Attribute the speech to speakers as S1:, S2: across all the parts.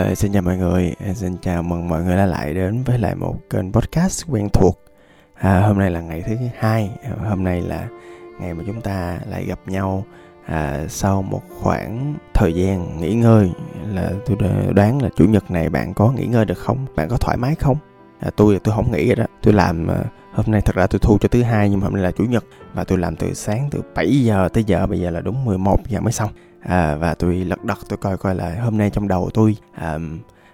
S1: Uh, xin chào mọi người, ờ, xin chào mừng mọi người đã lại đến với lại một kênh podcast quen thuộc. À, hôm nay là ngày thứ hai, ờ, hôm nay là ngày mà chúng ta lại gặp nhau à, sau một khoảng thời gian nghỉ ngơi. Là tôi đoán là chủ nhật này bạn có nghỉ ngơi được không? Bạn có thoải mái không? À, tôi tôi không nghĩ rồi đó. Tôi làm hôm nay thật ra tôi thu cho thứ hai nhưng mà hôm nay là chủ nhật và tôi làm từ sáng từ 7 giờ tới giờ bây giờ là đúng 11 giờ mới xong à, và tôi lật đật tôi coi coi là hôm nay trong đầu tôi à,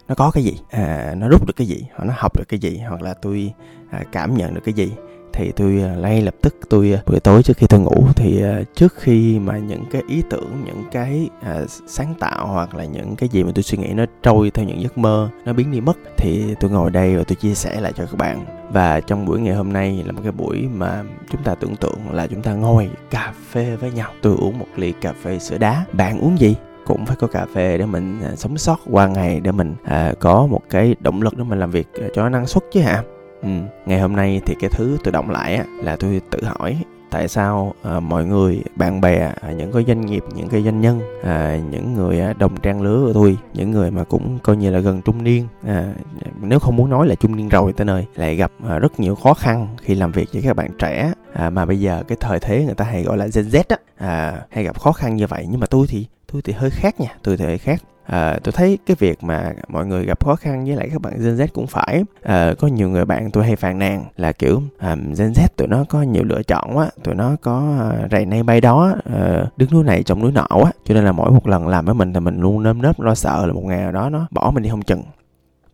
S1: nó có cái gì? À, nó rút được cái gì? Hoặc nó học được cái gì? Hoặc là tôi à, cảm nhận được cái gì? Thì tôi à, ngay lập tức tôi à, buổi tối trước khi tôi ngủ thì à, trước khi mà những cái ý tưởng những cái à, sáng tạo hoặc là những cái gì mà tôi suy nghĩ nó trôi theo những giấc mơ nó biến đi mất thì tôi ngồi đây và tôi chia sẻ lại cho các bạn. Và trong buổi ngày hôm nay là một cái buổi mà chúng ta tưởng tượng là chúng ta ngồi cà phê với nhau. Tôi uống một ly cà phê sữa đá. Bạn uống gì? Cũng phải có cà phê để mình sống sót qua ngày để mình à, có một cái động lực để mình làm việc cho nó năng suất chứ hả? Ừ. ngày hôm nay thì cái thứ tôi động lại á, là tôi tự hỏi tại sao à, mọi người bạn bè à, những cái doanh nghiệp những cái doanh nhân à, những người à, đồng trang lứa của tôi những người mà cũng coi như là gần trung niên à, nếu không muốn nói là trung niên rồi tới nơi lại gặp à, rất nhiều khó khăn khi làm việc với các bạn trẻ à, mà bây giờ cái thời thế người ta hay gọi là Gen Z á à, hay gặp khó khăn như vậy nhưng mà tôi thì tôi thì hơi khác nha tôi thì hơi khác à, tôi thấy cái việc mà mọi người gặp khó khăn với lại các bạn Gen Z cũng phải. À, có nhiều người bạn tôi hay phàn nàn là kiểu à, Gen Z tụi nó có nhiều lựa chọn quá tụi nó có ờ, rầy nay bay đó à, đứng núi này trong núi nọ á. Cho nên là mỗi một lần làm với mình thì mình luôn nơm nớp lo sợ là một ngày nào đó nó bỏ mình đi không chừng.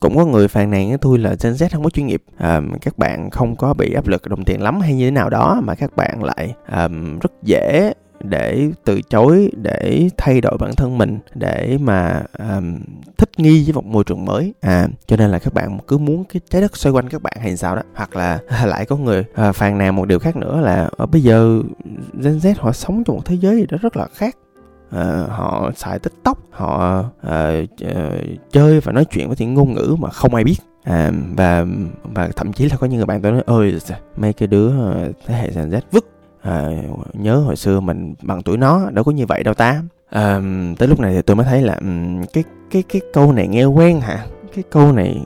S1: Cũng có người phàn nàn với tôi là Gen Z không có chuyên nghiệp. À, các bạn không có bị áp lực đồng tiền lắm hay như thế nào đó mà các bạn lại à, rất dễ để từ chối để thay đổi bản thân mình để mà um, thích nghi với một môi trường mới. À cho nên là các bạn cứ muốn cái trái đất xoay quanh các bạn hay sao đó hoặc là lại có người à, phàn nàn một điều khác nữa là ở bây giờ Gen Z họ sống trong một thế giới gì đó rất là khác. À, họ xài tiktok họ à, chơi và nói chuyện với những ngôn ngữ mà không ai biết. À, và và thậm chí là có những người bạn tôi nói ơi mấy cái đứa thế hệ Gen Z vứt à, nhớ hồi xưa mình bằng tuổi nó đâu có như vậy đâu ta à, tới lúc này thì tôi mới thấy là um, cái cái cái câu này nghe quen hả? Cái câu này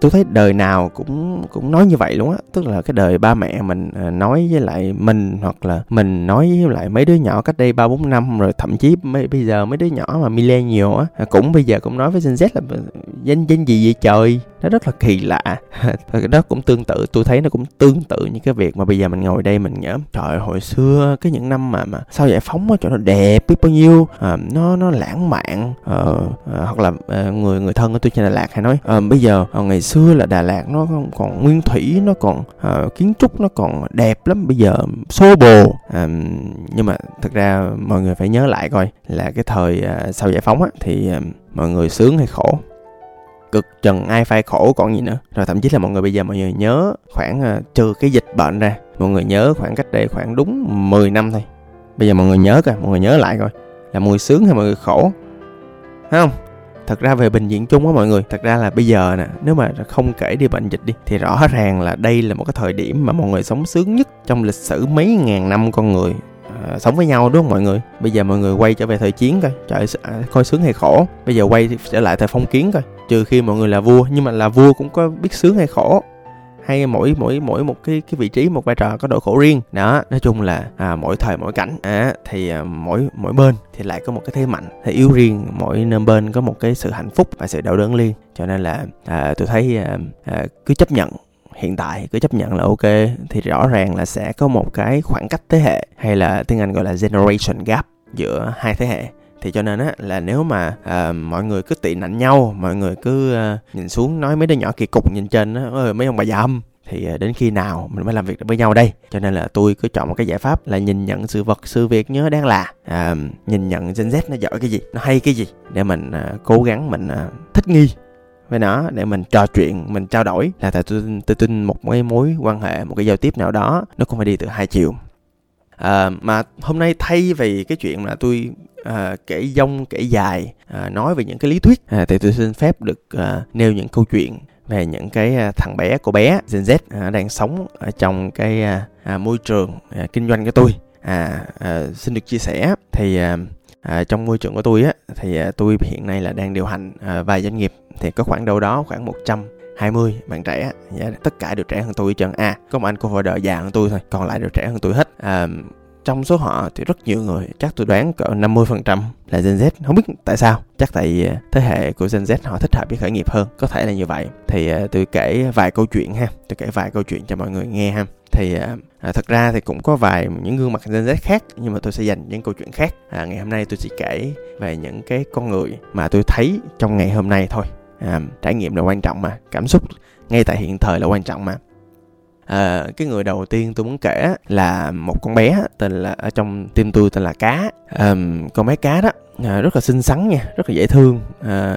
S1: tôi thấy đời nào cũng cũng nói như vậy luôn á. Tức là cái đời ba mẹ mình à, nói với lại mình hoặc là mình nói với lại mấy đứa nhỏ cách đây ba bốn năm rồi thậm chí mấy, bây giờ mấy đứa nhỏ mà millennial á à, cũng bây giờ cũng nói với Gen Z là ờ, danh danh gì vậy trời? Nó rất là kỳ lạ. Đó cũng tương tự tôi thấy nó cũng tương tự như cái việc mà bây giờ mình ngồi đây mình nhớ trời hồi xưa cái những năm mà mà sau giải phóng á chỗ nó đẹp biết bao nhiêu. À, nó nó lãng mạn. À, à, hoặc là à, người người thân của tôi trên Đà Lạt hay nói à, bây giờ à, ngày xưa là Đà Lạt nó còn nguyên thủy nó còn à, kiến trúc nó còn đẹp lắm bây giờ xô bồ. À, nhưng mà thực ra mọi người phải nhớ lại coi là cái thời à, sau giải phóng á thì à, mọi người sướng hay khổ cực trần ai phai khổ còn gì nữa. Rồi thậm chí là mọi người bây giờ mọi người nhớ khoảng uh, trừ cái dịch bệnh ra mọi người nhớ khoảng cách đây khoảng đúng 10 năm thôi. Bây giờ mọi người nhớ coi mọi người nhớ lại coi là mọi người sướng hay mọi người khổ. Thấy không? Thật ra về bình diện chung á mọi người thật ra là bây giờ nè nếu mà không kể đi bệnh dịch đi thì rõ ràng là đây là một cái thời điểm mà mọi người sống sướng nhất trong lịch sử mấy ngàn năm con người. À, sống với nhau đúng không mọi người? Bây giờ mọi người quay trở về thời chiến coi trời à, coi sướng hay khổ. Bây giờ quay trở lại thời phong kiến coi trừ khi mọi người là vua nhưng mà là vua cũng có biết sướng hay khổ. Hay mỗi mỗi mỗi một cái cái vị trí một vai trò có độ khổ riêng. Đó nói chung là à, mỗi thời mỗi cảnh. À, thì à, mỗi mỗi bên thì lại có một cái thế mạnh thế yếu riêng. Mỗi nơi bên có một cái sự hạnh phúc và sự đau đớn riêng. Cho nên là à, tôi thấy à, à, cứ chấp nhận hiện tại cứ chấp nhận là ok thì rõ ràng là sẽ có một cái khoảng cách thế hệ hay là tiếng anh gọi là generation gap giữa hai thế hệ. Thì cho nên á là nếu mà à, mọi người cứ tị nạnh nhau mọi người cứ à, nhìn xuống nói mấy đứa nhỏ kỳ cục nhìn trên á ơi mấy ông bà già thì à, đến khi nào mình mới làm việc được với nhau đây? Cho nên là tôi cứ chọn một cái giải pháp là nhìn nhận sự vật sự việc nhớ đang là. À, nhìn nhận Gen Z nó giỏi cái gì nó hay cái gì để mình à, cố gắng mình à, thích nghi với nó để mình trò chuyện mình trao đổi là tại tôi, tôi tin một cái mối quan hệ một cái giao tiếp nào đó nó cũng phải đi từ hai chiều. À, mà hôm nay thay vì cái chuyện là tôi à, kể dông kể dài à, nói về những cái lý thuyết à, thì tôi xin phép được à, nêu những câu chuyện về những cái à, thằng bé cô bé Gen Z à, đang sống ở trong cái à, à, môi trường à, kinh doanh của tôi. À, à xin được chia sẻ. Thì à, à, trong môi trường của tôi á thì à, tôi hiện nay là đang điều hành à, vài doanh nghiệp. Thì có khoảng đâu đó khoảng 120 bạn trẻ dạ, tất cả đều trẻ hơn tôi trơn. À có một anh cô vợ già hơn tôi thôi còn lại đều trẻ hơn tôi hết. À, trong số họ thì rất nhiều người chắc tôi đoán cỡ 50% là Gen Z. Không biết tại sao chắc tại à, thế hệ của Gen Z họ thích hợp với khởi nghiệp hơn. Có thể là như vậy. Thì à, tôi kể vài câu chuyện ha tôi kể vài câu chuyện cho mọi người nghe ha thì à, à, thật ra thì cũng có vài những gương mặt Gen Z khác nhưng mà tôi sẽ dành những câu chuyện khác. À, ngày hôm nay tôi chỉ kể về những cái con người mà tôi thấy trong ngày hôm nay thôi. À, trải nghiệm là quan trọng mà cảm xúc ngay tại hiện thời là quan trọng mà à, cái người đầu tiên tôi muốn kể là một con bé tên là ở trong tim tôi tên là cá. À, con bé cá đó à, rất là xinh xắn nha rất là dễ thương à,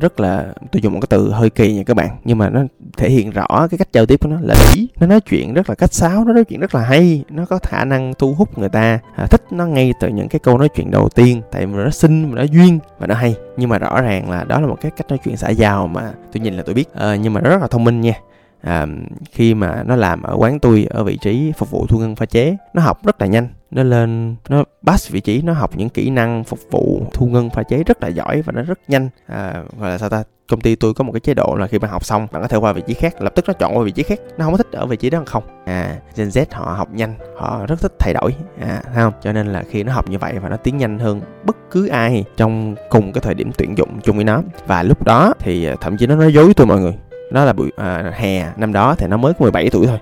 S1: rất là tôi dùng một cái từ hơi kỳ nha các bạn nhưng mà nó thể hiện rõ cái cách giao tiếp của nó là lý nó nói chuyện rất là cách sáo nó nói chuyện rất là hay nó có khả năng thu hút người ta à, thích nó ngay từ những cái câu nói chuyện đầu tiên tại vì nó xinh mà nó duyên và nó hay. Nhưng mà rõ ràng là đó là một cái cách nói chuyện xã giao mà tôi nhìn là tôi biết. À, nhưng mà nó rất là thông minh nha à, khi mà nó làm ở quán tôi ở vị trí phục vụ thu ngân pha chế nó học rất là nhanh. Nó lên nó pass vị trí nó học những kỹ năng phục vụ thu ngân pha chế rất là giỏi và nó rất nhanh. À, gọi là sao ta? Công ty tôi có một cái chế độ là khi bạn học xong bạn có thể qua vị trí khác lập tức nó chọn qua vị trí khác. Nó không có thích ở vị trí đó không. À Gen Z họ học nhanh họ rất thích thay đổi. À thấy không? Cho nên là khi nó học như vậy và nó tiến nhanh hơn bất cứ ai trong cùng cái thời điểm tuyển dụng chung với nó. Và lúc đó thì ờ, thậm chí nó nói dối tôi mọi người nó là buổi à, hè năm đó thì nó mới có 17 tuổi thôi.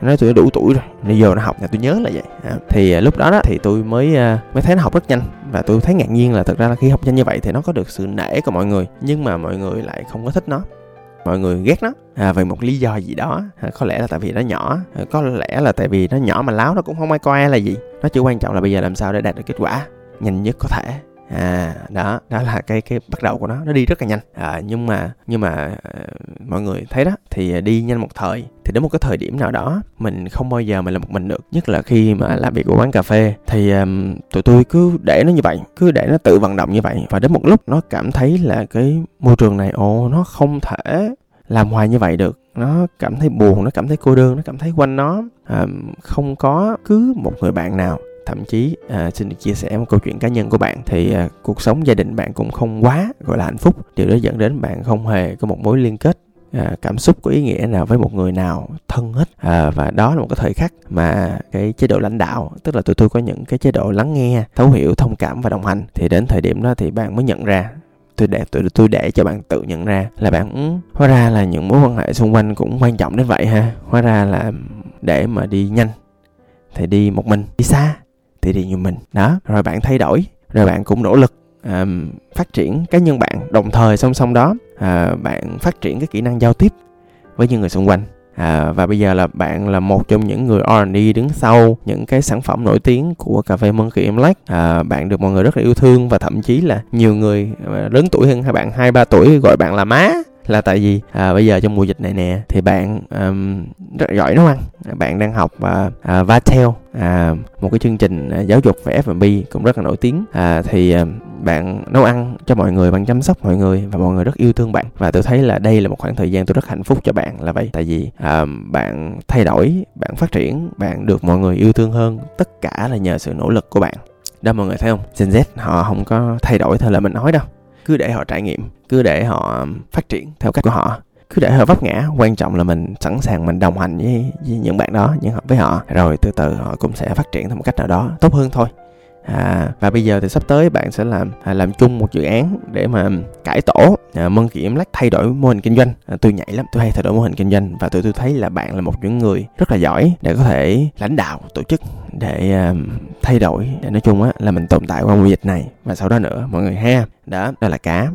S1: Nó nói tôi đủ tuổi rồi bây giờ nó học. Là tôi nhớ là vậy. À, thì à, lúc đó đó thì tôi mới à, mới thấy nó học rất nhanh. Và tôi thấy ngạc nhiên là thật ra là khi học nhanh như vậy thì nó có được sự nể của mọi người nhưng mà mọi người lại không có thích nó. Mọi người ghét nó à, vì một lý do gì đó. À, có lẽ là tại vì nó nhỏ. À, có lẽ là tại vì nó nhỏ mà láo nó cũng không ai coi là gì. Nó chỉ quan trọng là bây giờ làm sao để đạt được kết quả nhanh nhất có thể à đó đó là cái cái bắt đầu của nó. Nó đi rất là nhanh. À, nhưng mà nhưng mà à, mọi người thấy đó thì đi nhanh một thời. Thì đến một cái thời điểm nào đó mình không bao giờ mình làm một mình được. Nhất là khi mà làm việc của quán cà phê. Thì um, tụi tôi cứ để nó như vậy cứ để nó tự vận động như vậy. Và đến một lúc nó cảm thấy là cái môi trường này ồ nó không thể làm hoài như vậy được. Nó cảm thấy buồn nó cảm thấy cô đơn nó cảm thấy quanh nó. À, không có cứ một người bạn nào thậm chí à, xin được chia sẻ một câu chuyện cá nhân của bạn. Thì à, cuộc sống gia đình bạn cũng không quá gọi là hạnh phúc. Điều đó dẫn đến bạn không hề có một mối liên kết à, cảm xúc có ý nghĩa nào với một người nào thân hết. À, và đó là một cái thời khắc mà cái chế độ lãnh đạo tức là tụi tôi có những cái chế độ lắng nghe thấu hiểu thông cảm và đồng hành. Thì đến thời điểm đó thì bạn mới nhận ra tôi để tôi tôi để cho bạn tự nhận ra là bạn hóa ra là những mối quan hệ xung quanh cũng quan trọng đến vậy ha. Hóa ra là để mà đi nhanh thì đi một mình đi xa thì đi như mình. Đó rồi bạn thay đổi rồi bạn cũng nỗ lực à, phát triển cá nhân bạn đồng thời song song đó. À, bạn phát triển cái kỹ năng giao tiếp với những người xung quanh. À, và bây giờ là bạn là một trong những người R&D đứng sau những cái sản phẩm nổi tiếng của cà phê Monkey Emlac à, bạn được mọi người rất là yêu thương và thậm chí là nhiều người à, lớn tuổi hơn hai bạn hai ba tuổi gọi bạn là má là tại vì à, bây giờ trong mùa dịch này nè thì bạn um, rất giỏi nấu ăn bạn đang học uh, uh, Vatel à, một cái chương trình à, giáo dục về F&B cũng rất là nổi tiếng. À, thì à, bạn nấu ăn cho mọi người bạn chăm sóc mọi người và mọi người rất yêu thương bạn. Và tôi thấy là đây là một khoảng thời gian tôi rất hạnh phúc cho bạn là vậy. Tại vì à, bạn thay đổi bạn phát triển bạn được mọi người yêu thương hơn. Tất cả là nhờ sự nỗ lực của bạn. Đó mọi người thấy không? Gen Z họ không có thay đổi theo lời mình nói đâu cứ để họ trải nghiệm cứ để họ um, phát triển theo cách của họ. Cứ để họ vấp ngã quan trọng là mình sẵn sàng mình đồng hành với, với những bạn đó những với họ. Rồi từ từ họ cũng sẽ phát triển theo một cách nào đó tốt hơn thôi à, và bây giờ thì sắp tới bạn sẽ làm à, làm chung một dự án để mà cải tổ à, mân kiểm Lách thay đổi mô hình kinh doanh. À, tôi nhảy lắm tôi hay thay đổi mô hình kinh doanh và tôi tôi thấy là bạn là một những người rất là giỏi để có thể lãnh đạo tổ chức để à, thay đổi. Để nói chung á là mình tồn tại qua mùa dịch này. Và sau đó nữa mọi người ha đó đó là cá.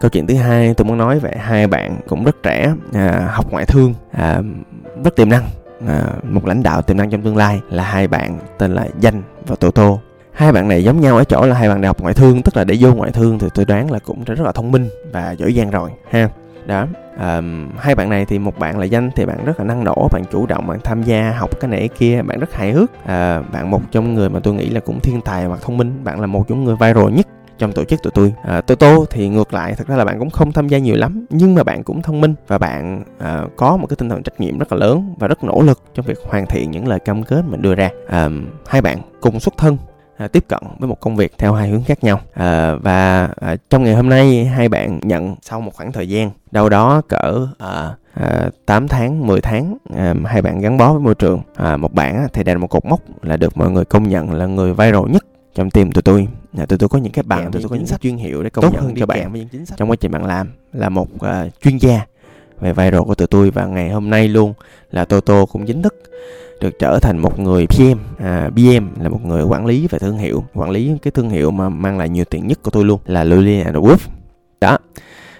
S1: Câu chuyện thứ hai tôi muốn nói về hai bạn cũng rất trẻ à, học ngoại thương à, rất tiềm năng. À, một lãnh đạo tiềm năng trong tương lai là hai bạn tên là danh và tô tô hai bạn này giống nhau ở chỗ là hai bạn đại học ngoại thương tức là để vô ngoại thương thì tôi đoán là cũng rất là thông minh và giỏi giang rồi ha. Đó um, hai bạn này thì một bạn là danh thì bạn rất là năng nổ bạn chủ động bạn tham gia học cái này cái kia bạn rất hài hước. À, bạn một trong người mà tôi nghĩ là cũng thiên tài và thông minh bạn là một trong người viral nhất trong tổ chức tụi tôi. À, tô thì ngược lại thật ra là bạn cũng không tham gia nhiều lắm nhưng mà bạn cũng thông minh và bạn à, có một cái tinh thần trách nhiệm rất là lớn và rất nỗ lực trong việc hoàn thiện những lời cam kết mình đưa ra. À, hai bạn cùng xuất thân à, tiếp cận với một công việc theo hai hướng khác nhau. À, và à, trong ngày hôm nay hai bạn nhận sau một khoảng thời gian đâu đó cỡ à, à, 8 tháng 10 tháng à, hai bạn gắn bó với môi trường. À, một bạn thì đạt một cột mốc là được mọi người công nhận là người viral nhất trong team tụi tôi. À, tụi tôi có những cái bạn tụi tôi có những sách chuyên hiệu để công nhận cho bạn. với những chính sách. Trong quá trình bạn làm là một uh, chuyên gia về viral của tụi tôi và ngày hôm nay luôn là Toto cũng chính thức được trở thành một người PM à, PM là một người quản lý về thương hiệu. Quản lý cái thương hiệu mà mang lại nhiều tiền nhất của tôi luôn là Lily and Wolf. Đó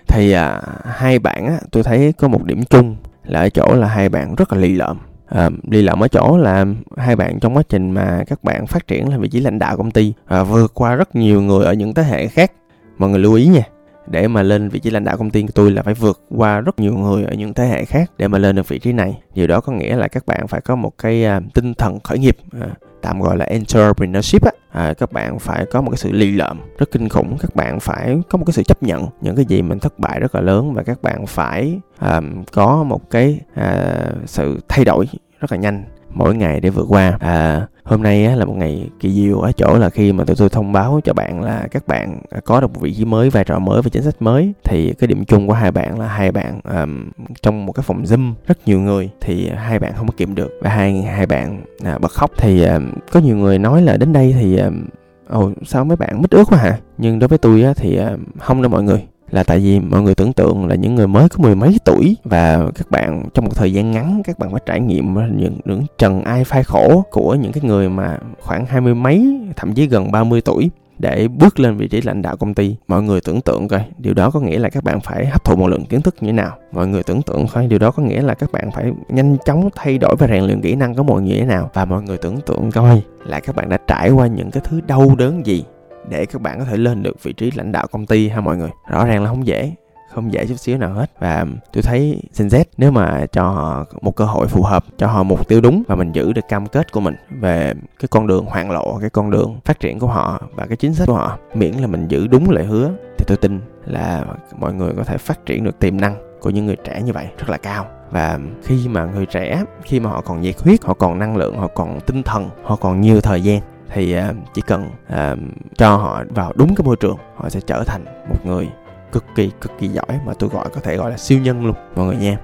S1: thì à, hai bạn á, tôi thấy có một điểm chung là ở chỗ là hai bạn rất là lì lợm. À, lì lợm ở chỗ là hai bạn trong quá trình mà các bạn phát triển là vị trí lãnh đạo công ty à, vượt qua rất nhiều người ở những thế hệ khác. Mọi người lưu ý nha để mà lên vị trí lãnh đạo công ty của tôi là phải vượt qua rất nhiều người ở những thế hệ khác để mà lên được vị trí này. Điều đó có nghĩa là các bạn phải có một cái uh, tinh thần khởi nghiệp uh, tạm gọi là entrepreneurship á. À, các bạn phải có một cái sự lì lợm rất kinh khủng các bạn phải có một cái sự chấp nhận những cái gì mình thất bại rất là lớn và các bạn phải à, có một cái à, sự thay đổi rất là nhanh mỗi ngày để vượt qua. À, hôm nay á, là một ngày kỳ diệu ở chỗ là khi mà tụi tôi thông báo cho bạn là các bạn à, có được một vị trí mới vai trò mới và chính sách mới thì cái điểm chung của hai bạn là hai bạn um, trong một cái phòng zoom rất nhiều người thì hai bạn không có kiệm được. Và hai hai bạn à, bật khóc thì um, có nhiều người nói là đến đây thì um, ồ sao mấy bạn mít ướt quá hả? Nhưng đối với tôi á, thì um, không đâu mọi người là tại vì mọi người tưởng tượng là những người mới có mười mấy tuổi và các bạn trong một thời gian ngắn, các bạn phải trải nghiệm những những trần ai phai khổ của những cái người mà khoảng hai mươi mấy, thậm chí gần 30 tuổi để bước lên vị trí lãnh đạo công ty. Mọi người tưởng tượng coi, điều đó có nghĩa là các bạn phải hấp thụ một lượng kiến thức như thế nào. Mọi người tưởng tượng coi, điều đó có nghĩa là các bạn phải nhanh chóng thay đổi và rèn luyện kỹ năng của mọi người như thế nào. Và mọi người tưởng tượng coi là các bạn đã trải qua những cái thứ đau đớn gì để các bạn có thể lên được vị trí lãnh đạo công ty ha mọi người. Rõ ràng là không dễ không dễ chút xíu nào hết. Và tôi thấy Gen Z nếu mà cho họ một cơ hội phù hợp, cho họ mục tiêu đúng và mình giữ được cam kết của mình về cái con đường hoạn lộ, cái con đường phát triển của họ và cái chính sách của họ, miễn là mình giữ đúng lời hứa, thì tôi tin là mọi người có thể phát triển được tiềm năng của những người trẻ như vậy rất là cao. Và khi mà người trẻ, khi mà họ còn nhiệt huyết, họ còn năng lượng, họ còn tinh thần, họ còn nhiều thời gian thì à, chỉ cần à, cho họ vào đúng cái môi trường, họ sẽ trở thành một người cực kỳ cực kỳ giỏi mà tôi gọi, có thể gọi là siêu nhân luôn, mọi người nha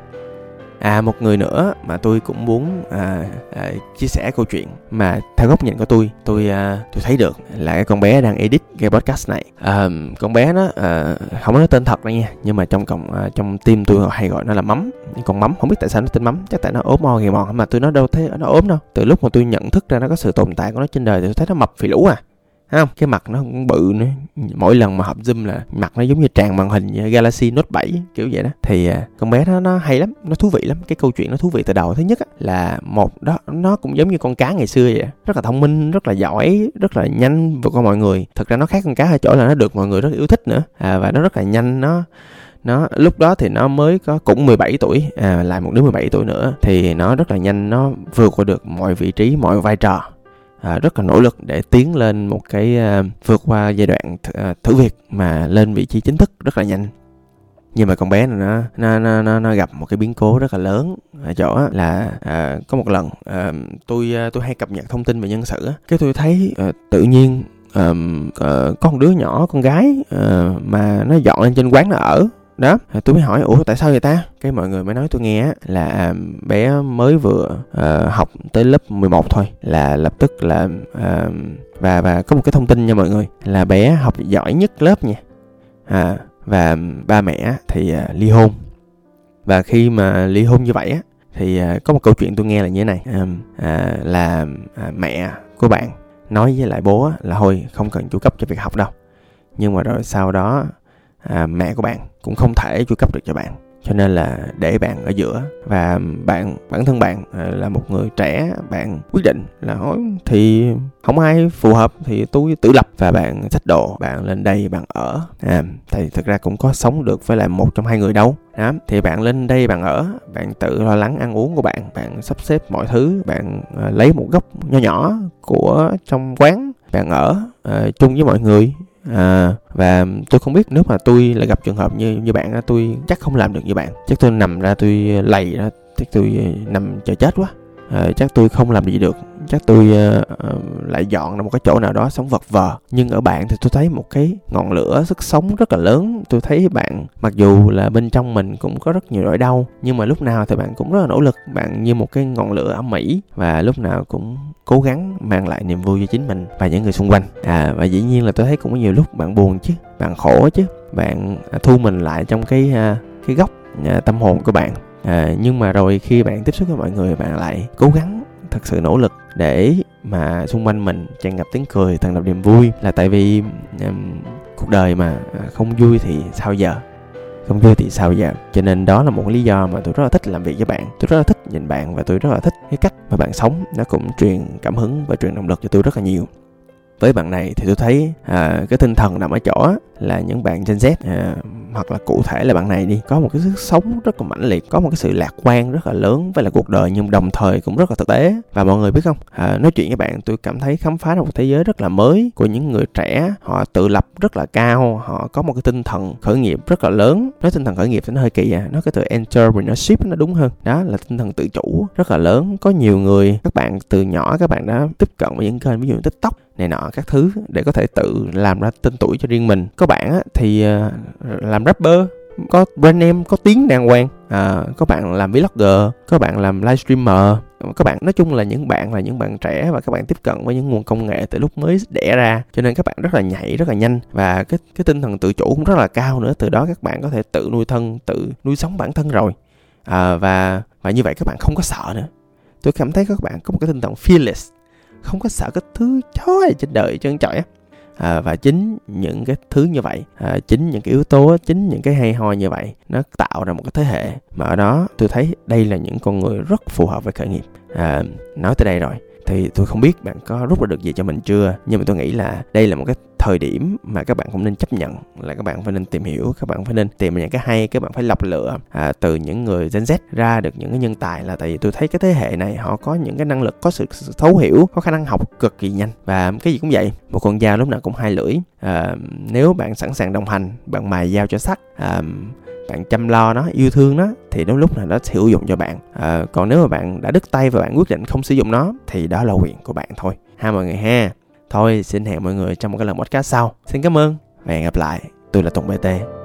S1: à một người nữa mà tôi cũng muốn à, à, chia sẻ câu chuyện mà theo góc nhìn của tôi tôi à, tôi thấy được là cái con bé đang edit cái podcast này. À, con bé nó à, không nói tên thật đâu nha nhưng mà trong cộng à, trong tim tôi hay gọi nó là mắm con mắm. Không biết tại sao nó tên mắm chắc tại nó ốm mo nghề mòn mà tôi nói đâu thấy nó ốm đâu. Từ lúc mà tôi nhận thức ra nó có sự tồn tại của nó trên đời thì tôi thấy nó mập phì lũ à không cái mặt nó cũng bự nữa. Mỗi lần mà họp zoom là mặt nó giống như tràn màn hình như Galaxy Note 7 kiểu vậy đó. Thì à, con bé nó nó hay lắm nó thú vị lắm. Cái câu chuyện nó thú vị từ đầu thứ nhất á, là một đó nó cũng giống như con cá ngày xưa vậy rất là thông minh rất là giỏi rất là nhanh vượt qua mọi người. Thật ra nó khác con cá ở chỗ là nó được mọi người rất yêu thích nữa. À, và nó rất là nhanh nó nó lúc đó thì nó mới có cũng 17 tuổi à, lại một đứa 17 tuổi nữa. Thì nó rất là nhanh nó vượt qua được mọi vị trí mọi vai trò à, rất là nỗ lực để tiến lên một cái à, vượt qua giai đoạn th- à, thử việc mà lên vị trí chính thức rất là nhanh. Nhưng mà con bé này nó nó nó nó, nó gặp một cái biến cố rất là lớn ở chỗ là à, có một lần à, tôi à, tôi hay cập nhật thông tin về nhân sự cái tôi thấy à, tự nhiên à, à, có một đứa nhỏ con gái à, mà nó dọn lên trên quán nó ở đó tôi mới hỏi ủa tại sao vậy ta? Cái mọi người mới nói tôi nghe là à, bé mới vừa uh, học tới lớp 11 thôi là lập tức là uh, và và có một cái thông tin nha mọi người là bé học giỏi nhất lớp nha. À, và ba mẹ thì uh, ly hôn. Và khi mà ly hôn như vậy á thì à, có một câu chuyện tôi nghe là như thế này à, là à, mẹ của bạn nói với lại bố là thôi không cần chu cấp cho việc học đâu. Nhưng mà rồi sau đó à, mẹ của bạn cũng không thể chu cấp được cho bạn. Cho nên là để bạn ở giữa và bạn bản thân bạn à, là một người trẻ bạn quyết định là thì không ai phù hợp thì tôi tự lập. Và bạn sách đồ bạn lên đây bạn ở. À, thì thực ra cũng có sống được với lại một trong hai người đâu. Đó thì bạn lên đây bạn ở bạn tự lo lắng ăn uống của bạn bạn sắp xếp mọi thứ bạn à, lấy một góc nho nhỏ của trong quán bạn ở uh, chung với mọi người à, và tôi không biết nếu mà tôi lại gặp trường hợp như như bạn tôi chắc không làm được như bạn. Chắc tôi nằm ra tôi lầy ra chắc tôi ờ, nằm chờ chết quá. À, chắc tôi không làm gì được chắc tôi uh, lại dọn ra một cái chỗ nào đó sống vật vờ. Nhưng ở bạn thì tôi thấy một cái ngọn lửa sức sống rất là lớn. Tôi thấy bạn mặc dù là bên trong mình cũng có rất nhiều nỗi đau nhưng mà lúc nào thì bạn cũng rất là nỗ lực. Bạn như một cái ngọn lửa âm mỹ và lúc nào cũng cố gắng mang lại niềm vui cho chính mình và những người xung quanh. À và dĩ nhiên là tôi thấy cũng có nhiều lúc bạn buồn chứ bạn khổ chứ. Bạn à, thu mình lại trong cái à, cái góc à, tâm hồn của bạn. À, nhưng mà rồi khi bạn tiếp xúc với mọi người bạn lại cố gắng thật sự nỗ lực để mà xung quanh mình tràn ngập tiếng cười tràn ngập niềm vui. Là tại vì um, cuộc đời mà à, không vui thì sao giờ? Không vui thì sao giờ? Cho nên đó là một lý do mà tôi rất là thích làm việc với bạn. Tôi rất là thích nhìn bạn và tôi rất là thích cái cách mà bạn sống. Nó cũng truyền cảm hứng và truyền động lực cho tôi rất là nhiều với bạn này thì tôi thấy à, cái tinh thần nằm ở chỗ là những bạn Gen Z à, hoặc là cụ thể là bạn này đi có một cái sức sống rất là mãnh liệt có một cái sự lạc quan rất là lớn với là cuộc đời nhưng đồng thời cũng rất là thực tế. Và mọi người biết không? À, nói chuyện với bạn tôi cảm thấy khám phá ra một thế giới rất là mới của những người trẻ. Họ tự lập rất là cao họ có một cái tinh thần khởi nghiệp rất là lớn. Nói tinh thần khởi nghiệp thì nó hơi kỳ à nó cái từ entrepreneurship nó đúng hơn. Đó là tinh thần tự chủ rất là lớn. Có nhiều người các bạn từ nhỏ các bạn đã tiếp cận với những kênh ví dụ tiktok này nọ các thứ để có thể tự làm ra tên tuổi cho riêng mình. Có bạn á, thì uh, làm rapper có brand name có tiếng đàng hoàng. À, có bạn làm vlogger có bạn làm livestreamer. Các bạn nói chung là những bạn là những bạn trẻ và các bạn tiếp cận với những nguồn công nghệ từ lúc mới đẻ ra. Cho nên các bạn rất là nhảy rất là nhanh và cái cái tinh thần tự chủ cũng rất là cao nữa. Từ đó các bạn có thể tự nuôi thân tự nuôi sống bản thân rồi. À, và và như vậy các bạn không có sợ nữa. Tôi cảm thấy các bạn có một cái tinh thần fearless không có sợ cái thứ chói trên đời trơn trọi á. À, và chính những cái thứ như vậy à, chính những cái yếu tố chính những cái hay ho như vậy nó tạo ra một cái thế hệ mà ở đó tôi thấy đây là những con người rất phù hợp với khởi nghiệp. À, nói tới đây rồi thì tôi không biết bạn có rút ra được gì cho mình chưa nhưng mà tôi nghĩ là đây là một cái thời điểm mà các bạn cũng nên chấp nhận là các bạn phải nên tìm hiểu các bạn phải nên tìm những cái hay các bạn phải lọc lựa à, từ những người Gen Z ra được những cái nhân tài là tại vì tôi thấy cái thế hệ này họ có những cái năng lực có sự, sự thấu hiểu có khả năng học cực kỳ nhanh. Và cái gì cũng vậy một con dao lúc nào cũng hai lưỡi. À, nếu bạn sẵn sàng đồng hành bạn mài dao cho sắt à, bạn chăm lo nó yêu thương nó thì đến lúc nào nó sẽ hữu dụng cho bạn. À, còn nếu mà bạn đã đứt tay và bạn quyết định không sử dụng nó thì đó là quyền của bạn thôi. Ha mọi người ha thôi, xin hẹn mọi người trong một cái lần podcast sau. Xin cảm ơn. Và hẹn gặp lại. Tôi là tùng bt